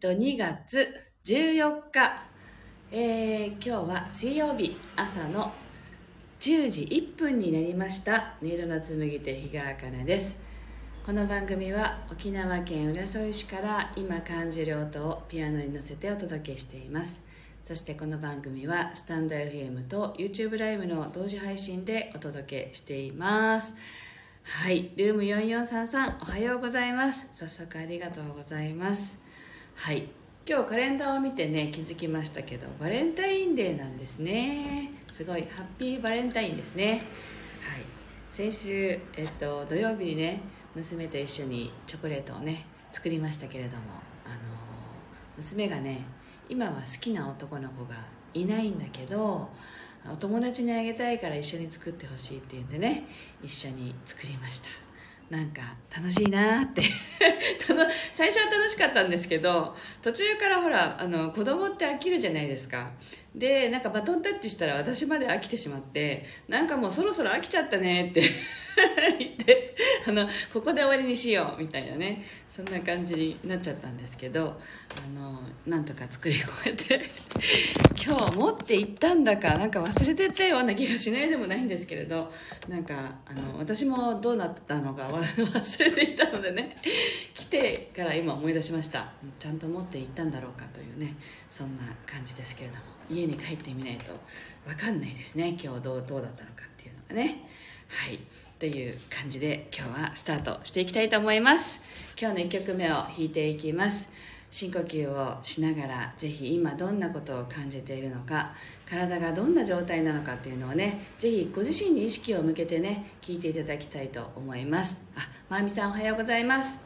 と、2月14日、えー今日は水曜日朝の10時1分になりました。音色の紡ぎ手日川茜です。この番組は沖縄県浦添市から今感じる音をピアノに乗せてお届けしています。そしてこの番組はスタンド FM と YouTube ライブの同時配信でお届けしています。はい、ルーム4433おはようございます。早速ありがとうございます。はい、今日カレンダーを見てね気づきましたけどバレンタインデーなんですね。すごいハッピーバレンタインですね。はい、先週えっと土曜日にね娘と一緒にチョコレートをね作りましたけれども、あの娘がね今は好きな男の子がいないんだけどお友達にあげたいから一緒に作ってほしいっていうんでね一緒に作りましたなんか楽しいなって。最初は楽しかったんですけど途中からほらあの子供って飽きるじゃないですか。でなんかバトンタッチしたら私まで飽きてしまってなんかもうそろそろ飽きちゃったねって。言ってあのここで終わりにしようみたいなねそんな感じになっちゃったんですけどあのなんとか作り終えて 今日持って行ったんだかなんか忘れてったような気がしないでもないんですけれどなんかあの私もどうなったのか 忘れていたのでね来てから今思い出しました。ちゃんと持って行ったんだろうかというねそんな感じですけれども家に帰ってみないと分かんないですね。今日どうどうだったのかっていうのがね。はい。という感じで今日はスタートしていきたいと思います。今日の1曲目を弾いていきます。深呼吸をしながらぜひ今どんなことを感じているのか体がどんな状態なのかっていうのをねぜひご自身に意識を向けてね聞いていただきたいと思います。あまあみさんおはようございます。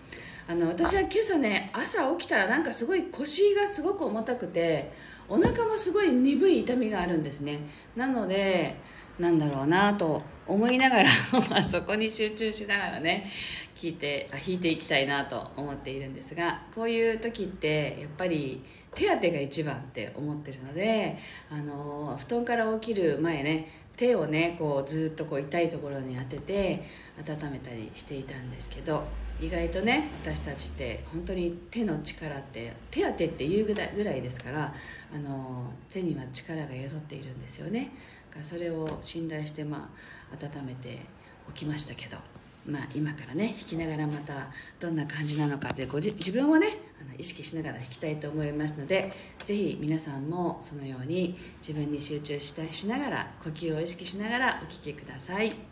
あの私は今朝ね朝起きたらなんかすごい腰がすごく重たくてお腹もすごい鈍い痛みがあるんですね。なのでなんだろうなと思いながら まあそこに集中しながらね聞いてあ弾いていきたいなと思っているんですがこういう時ってやっぱり手当てが一番って思ってるのであの布団から起きる前ね手をねこうずっとこう痛いところに当てて温めたりしていたんですけど意外とね私たちって本当に手の力って手当てっていうぐらいぐらいですからあの手には力が宿っているんですよね。それを信頼してまあ温めておきましたけどまあ今からね弾きながらまたどんな感じなのかってごじ自分をねあの意識しながら弾きたいと思いますので是非皆さんもそのように自分に集中したしながら呼吸を意識しながらお聴きください。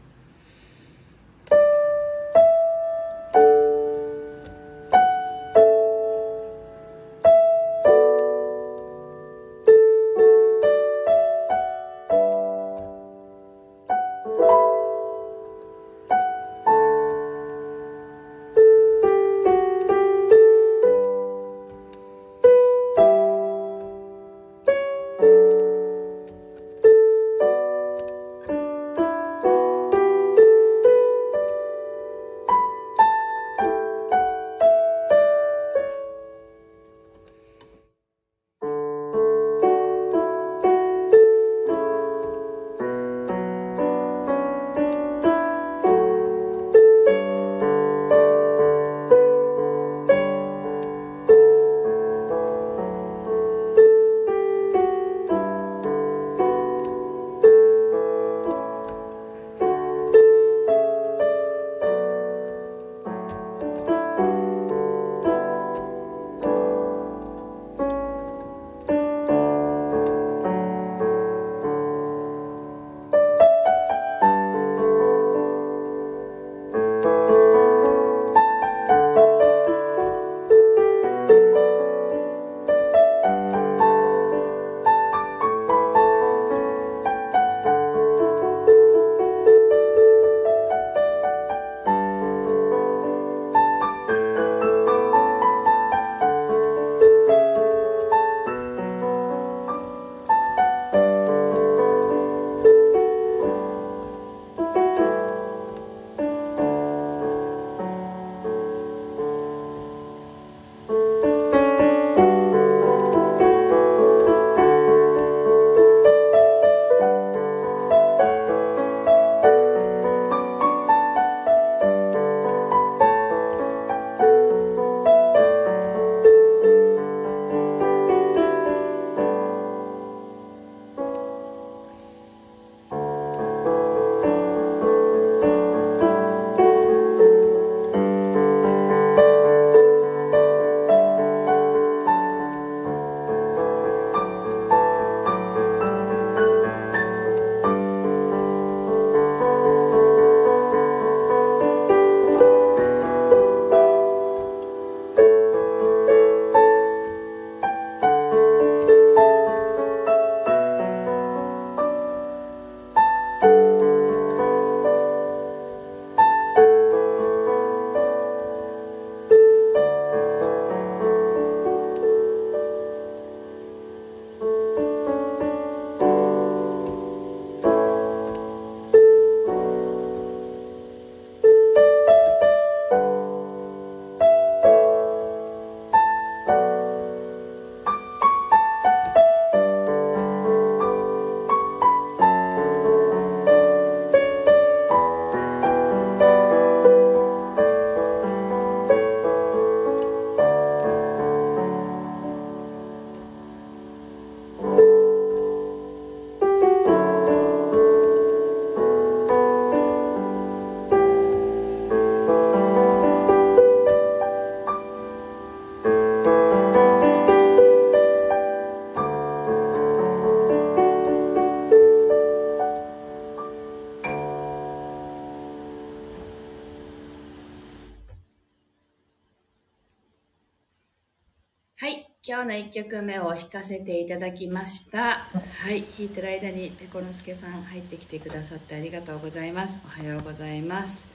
今日の1曲目を弾かせていただきました。はい弾いてる間にペコのすけさん入ってきてくださってありがとうございます。おはようございます。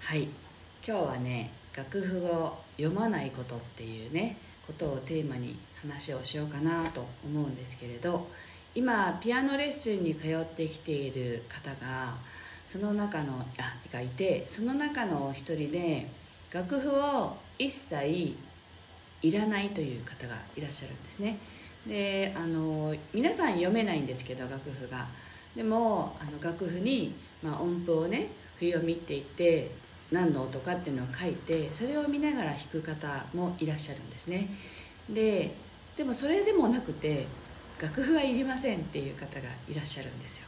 はい今日はね楽譜を読まないことっていうねことをテーマに話をしようかなと思うんですけれど今ピアノレッスンに通ってきている方がその中のあがいてその中の一人で楽譜を一切いらないという方がいらっしゃるんですね。であの皆さん読めないんですけど楽譜が。でもあの楽譜に、まあ、音符をね冬を見ていって何の音かっていうのを書いてそれを見ながら弾く方もいらっしゃるんですね。ででもそれでもなくて楽譜はいりませんっていう方がいらっしゃるんですよ。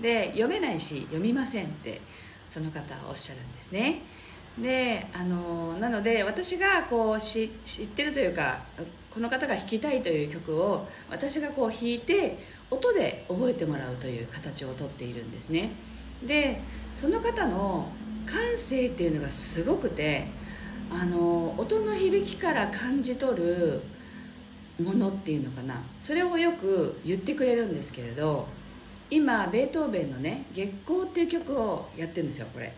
で読めないし読みませんってその方はおっしゃるんですね。であのなので私がこう知ってるというかこの方が弾きたいという曲を私がこう弾いて音で覚えてもらうという形をとっているんですね。でその方の感性っていうのがすごくてあの音の響きから感じ取るものっていうのかな。それをよく言ってくれるんですけれど今ベートーベンのね「月光」っていう曲をやってるんですよこれ。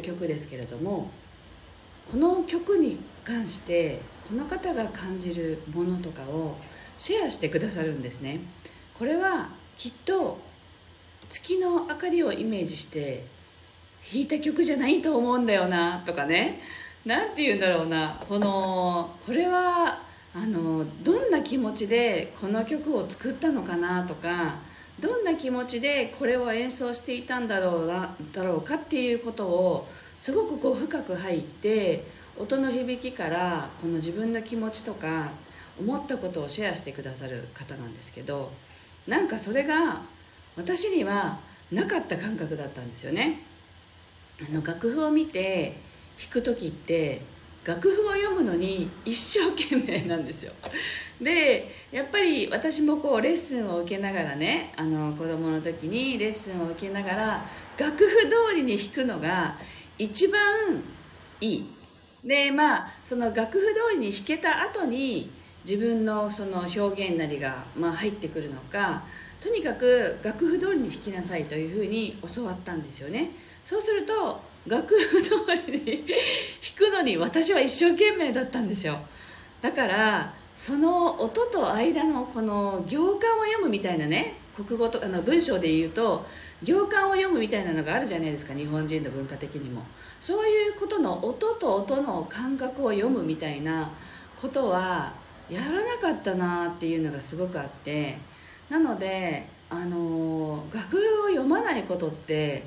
いう曲ですけれどもこの曲に関してこの方が感じるものとかをシェアしてくださるんですね。これはきっと月の明かりをイメージして弾いた曲じゃないと思うんだよなとかね。何て言うんだろうな。このこれはあのどんな気持ちでこの曲を作ったのかなとかどんな気持ちでこれを演奏していたんだろうなだろうかっていうことをすごくこう深く入って音の響きからこの自分の気持ちとか思ったことをシェアしてくださる方なんですけどなんかそれが私にはなかった感覚だったんですよね。あの楽譜を見て弾く時って楽譜を読むのに一生懸命なんですよ。でやっぱり私もこうレッスンを受けながらねあの子供の時にレッスンを受けながら楽譜通りに弾くのが一番いい。でまあその楽譜通りに弾けた後に自分のその表現なりが、まあ、入ってくるのかとにかく楽譜通りに弾きなさいというふうに教わったんですよね。そうすると楽譜通りに弾くのに私は一生懸命だったんですよ。だからその音と間のこの行間を読むみたいなね国語とあの文章で言うと行間を読むみたいなのがあるじゃないですか日本人の文化的にも。そういうことの音と音の感覚を読むみたいなことはやらなかったなっていうのがすごくあって。なのであの楽譜を読まないことって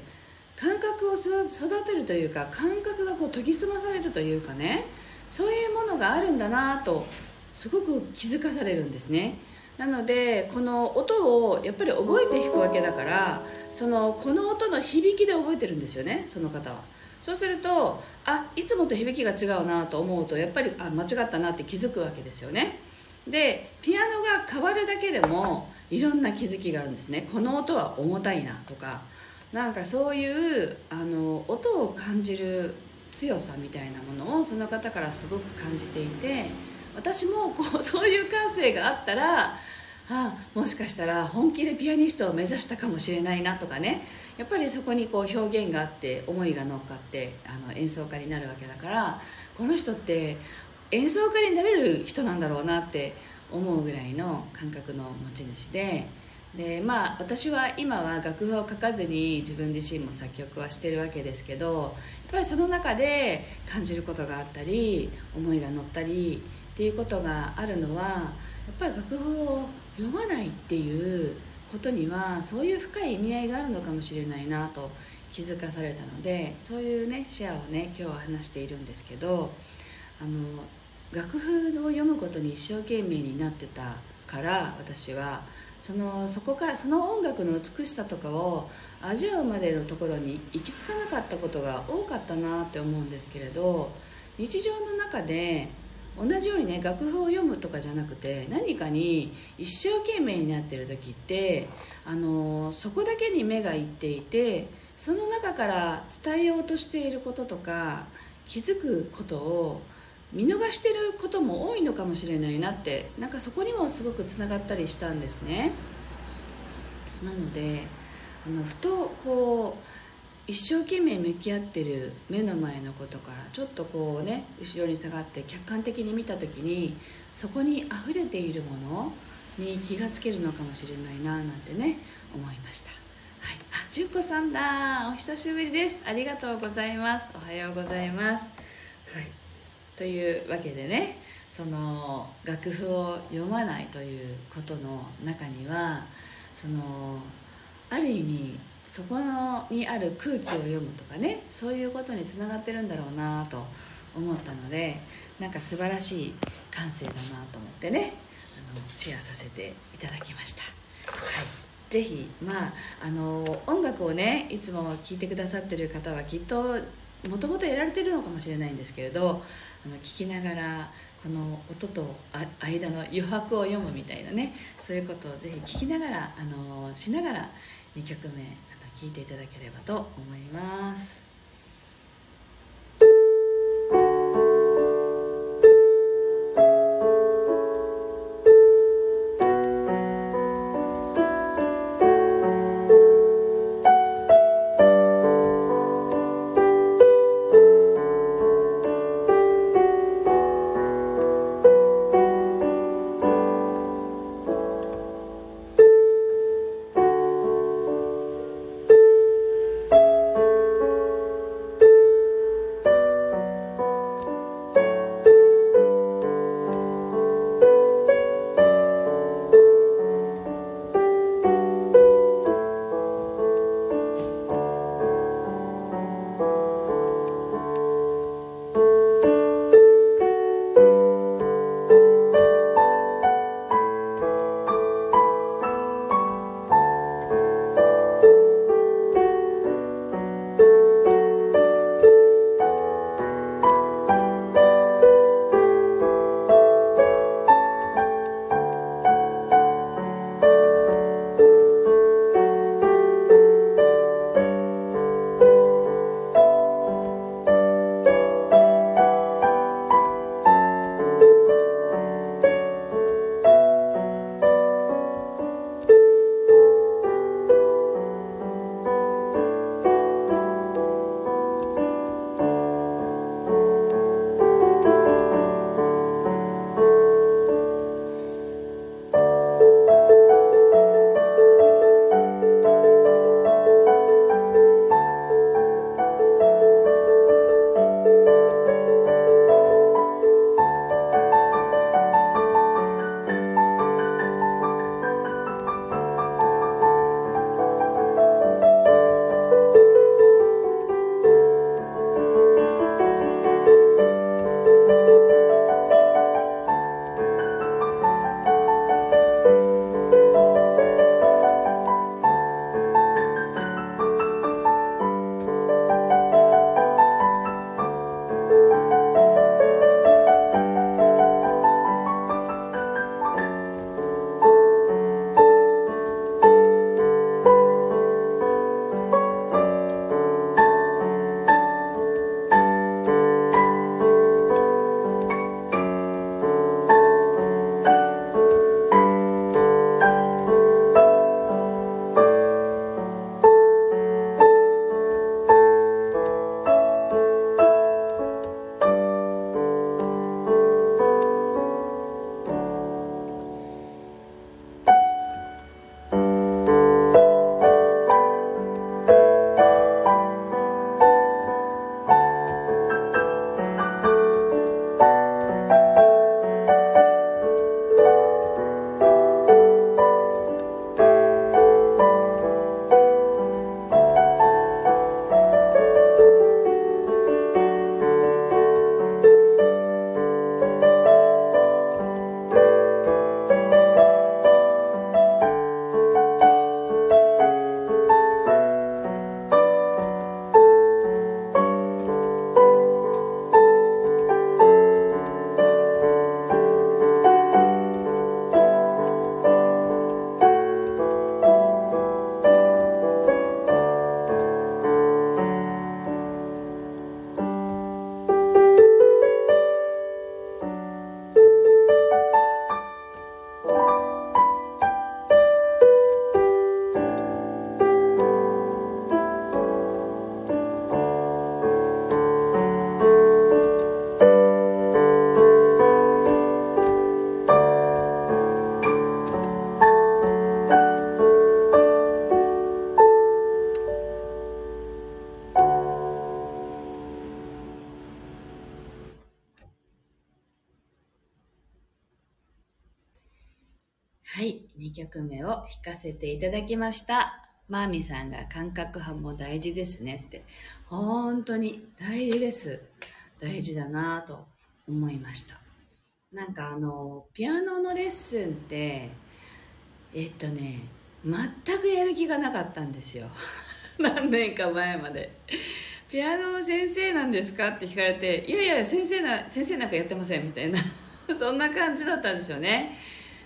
感覚を育てるというか感覚がこう研ぎ澄まされるというかねそういうものがあるんだなとすごく気づかされるんですね。なのでこの音をやっぱり覚えて弾くわけだからそのこの音の響きで覚えてるんですよねその方は。そうするとあいつもと響きが違うなと思うとやっぱりあ間違ったなって気づくわけですよね。でピアノが変わるだけでもいろんな気づきがあるんですね。この音は重たいなとかなんかそういうあの音を感じる強さみたいなものをその方からすごく感じていて私もこうそういう感性があったらあもしかしたら本気でピアニストを目指したかもしれないなとかね。やっぱりそこにこう表現があって思いが乗っかってあの演奏家になるわけだからこの人って演奏家になれる人なんだろうなって思うぐらいの感覚の持ち主ででまあ私は今は楽譜を書かずに自分自身も作曲はしてるわけですけどやっぱりその中で感じることがあったり思いが乗ったりっていうことがあるのはやっぱり楽譜を読まないっていうことにはそういう深い意味合いがあるのかもしれないなと気づかされたのでそういうねシェアをね今日は話しているんですけどあの楽譜を読むことに一生懸命になってたから私はそのそこからその音楽の美しさとかを味わうまでのところに行き着かなかったことが多かったなって思うんですけれど日常の中で同じようにね楽譜を読むとかじゃなくて何かに一生懸命になってる時ってあのそこだけに目がいっていてその中から伝えようとしていることとか気づくことを見逃してることも多いのかもしれないなってなんかそこにもすごくつながったりしたんですね。なのであのふとこう一生懸命向き合ってる目の前のことからちょっとこうね後ろに下がって客観的に見た時にそこに溢れているものに気がつけるのかもしれないななんてね思いました。はい。あ純子さんだお久しぶりです。ありがとうございます。おはようございます。はい。というわけでねその楽譜を読まないということの中にはそのある意味そこのにある空気を読むとかねそういうことにつながってるんだろうなと思ったのでなんか素晴らしい感性だなと思ってねあのシェアさせていただきました。はいぜひまああの音楽をねいつも聴いてくださってる方はきっともともとやられてるのかもしれないんですけれどあの聞きながらこの音と間の余白を読むみたいなねそういうことをぜひ聞きながらあのしながら2曲目聞いていただければと思います。はい、2曲目を弾かせていただきました。マーミさんが感覚派も大事ですねって。本当に大事です。大事だなぁと思いました。なんかあの、ピアノのレッスンって、えっとね、全くやる気がなかったんですよ。何年か前まで。ピアノの先生なんですかって聞かれて、いやいや、先生な、先生なんかやってませんみたいな。そんな感じだったんですよね。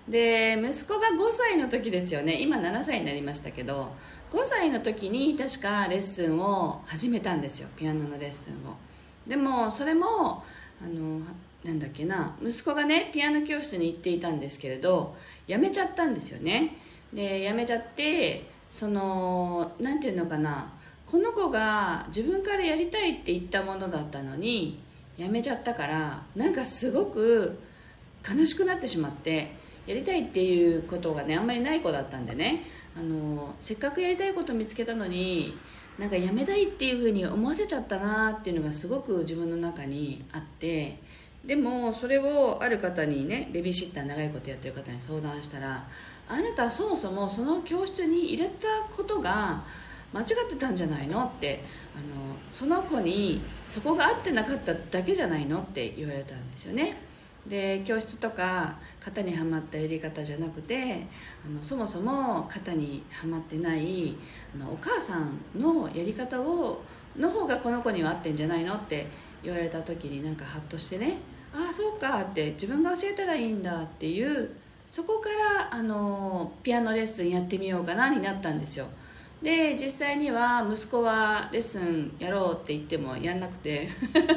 で息子が5歳の時ですよね。今7歳になりましたけど5歳の時に確かレッスンを始めたんですよ。ピアノのレッスンを。でもそれもあのなんだっけな。息子がねピアノ教室に行っていたんですけれど辞めちゃったんですよね。で辞めちゃってそのなんていうのかな。この子が自分からやりたいって言ったものだったのに辞めちゃったからなんかすごく悲しくなってしまってやりたいっていうことがねあんまりない子だったんでね。あのせっかくやりたいこと見つけたのになんかやめたいっていうふうに思わせちゃったなっていうのがすごく自分の中にあってでもそれをある方にねベビーシッター長いことやってる方に相談したらあなたそもそもその教室に入れたことが間違ってたんじゃないのってあのその子にそこが合ってなかっただけじゃないのって言われたんですよね。で教室とか型にはまったやり方じゃなくてあのそもそも型にはまってないあのお母さんのやり方をの方がこの子には合ってんじゃないのって言われた時になんかハッとしてねああそうかって自分が教えたらいいんだっていうそこからあのピアノレッスンやってみようかなになったんですよ。で実際には息子はレッスンやろうって言ってもやんなくて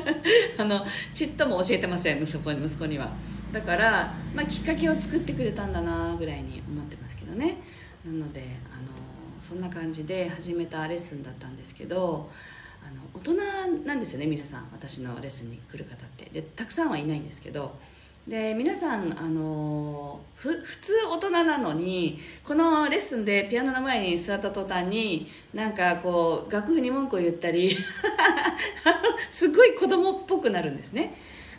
あのちっとも教えてません息子に息子には。だから、まあ、きっかけを作ってくれたんだなぐらいに思ってますけどね。なのであのそんな感じで始めたレッスンだったんですけどあの大人なんですよね皆さん。私のレッスンに来る方って。でたくさんはいないんですけどで皆さんあのふ普通大人なのにこのレッスンでピアノの前に座った途端になんかこう楽譜に文句を言ったり すごい子供っぽくなるんですね。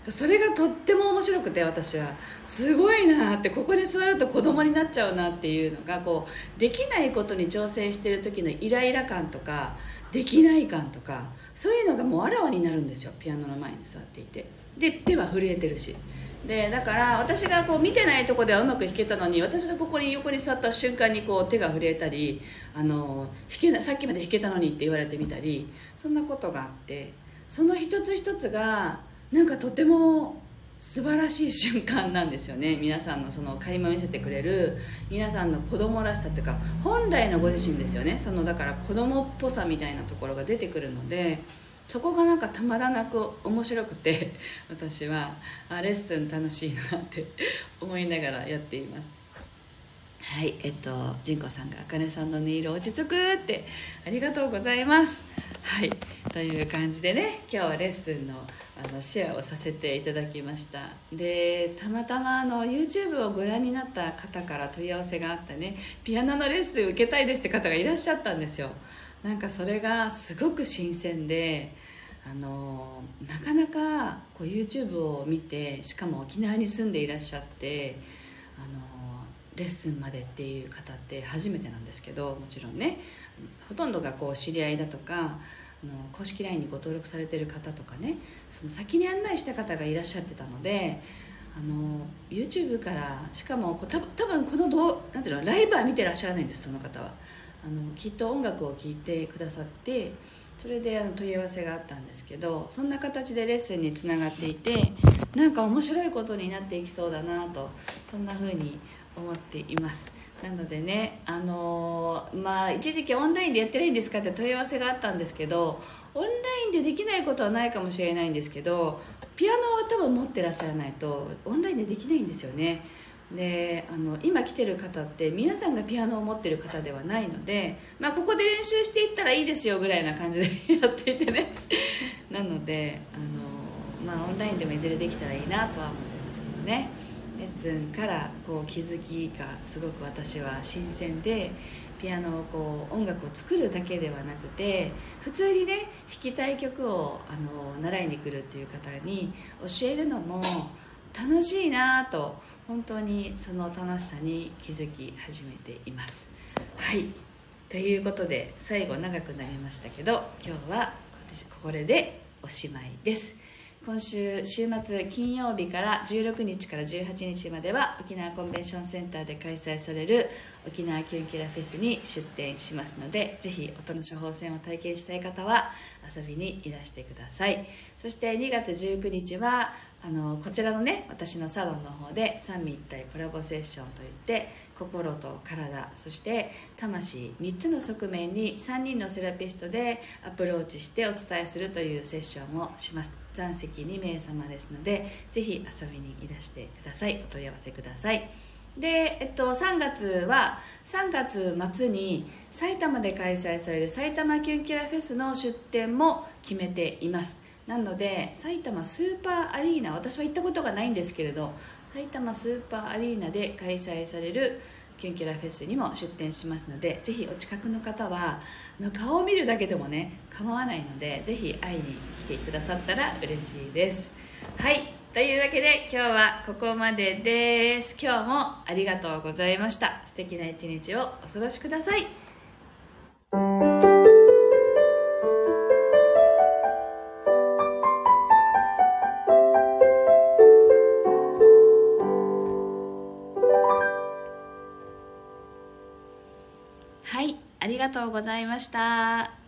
それがとっても面白くて私は。すごいなってここに座ると子供になっちゃうなっていうのがこうできないことに挑戦してる時のイライラ感とかできない感とかそういうのがもうあらわになるんですよ。ピアノの前に座っていて。で手は震えてるし。でだから私がこう見てないとこではうまく弾けたのに私がここに横に座った瞬間にこう手が震えたりあの弾けなさっきまで弾けたのにって言われてみたりそんなことがあってその一つ一つがなんかとても素晴らしい瞬間なんですよね。皆さんのその垣間見せてくれる皆さんの子供らしさっていうか本来のご自身ですよね。そのだから子供っぽさみたいなところが出てくるのでそこがなんかたまらなく面白くて私はあレッスン楽しいなって思いながらやっています。はいえっと仁子さんが「あかねさんの音色落ち着く」ってありがとうございます。はいという感じでね今日はレッスンのあのシェアをさせていただきました。でたまたまあの YouTube をご覧になった方から問い合わせがあったねピアノのレッスン受けたいですって方がいらっしゃったんですよ。なんかそれがすごく新鮮であのなかなかこう YouTube を見てしかも沖縄に住んでいらっしゃってあのレッスンまでっていう方って初めてなんですけどもちろんねほとんどがこう知り合いだとかあの公式 LINE にご登録されてる方とかねその先に案内した方がいらっしゃってたのであの YouTube からしかもこうた多分このどうなんていうのライブは見てらっしゃらないんですその方は。あのきっと音楽を聴いてくださってそれであの問い合わせがあったんですけどそんな形でレッスンにつながっていてなんか面白いことになっていきそうだなとそんな風に思っています。なのでねあのーまあ一時期オンラインでやってないんですかって問い合わせがあったんですけどオンラインでできないことはないかもしれないんですけどピアノは多分持ってらっしゃらないとオンラインでできないんですよね。であの今来てる方って皆さんがピアノを持ってる方ではないので、まあ、ここで練習していったらいいですよぐらいな感じで やっていてね。なのであの、まあ、オンラインでもいずれできたらいいなとは思ってますけどね。レッスンからこう気づきがすごく私は新鮮でピアノをこう音楽を作るだけではなくて普通にね弾きたい曲をあの習いに来るっていう方に教えるのも楽しいなと本当にその楽しさに気づき始めています。はい。ということで最後長くなりましたけど今日はこれでおしまいです。今週週末金曜日から16日から18日までは沖縄コンベンションセンターで開催される沖縄キュンキュラフェスに出展しますのでぜひ音の処方箋を体験したい方は遊びにいらしてください。そして2月19日はあのこちらのね私のサロンの方で三位一体コラボセッションといって心と体そして魂3つの側面に3人のセラピストでアプローチしてお伝えするというセッションをします。残席2名様ですのでぜひ遊びにいらしてください。お問い合わせください。で、えっと、3月は3月末に埼玉で開催される埼玉キュンキラフェスの出展も決めています。なので埼玉スーパーアリーナ私は行ったことがないんですけれど埼玉スーパーアリーナで開催されるキュンキュラフェスにも出店しますのでぜひお近くの方はあの顔を見るだけでもね構わないのでぜひ会いに来てくださったら嬉しいです。はい。というわけで今日はここまでです。今日もありがとうございました。素敵な一日をお過ごしください。がとうございました。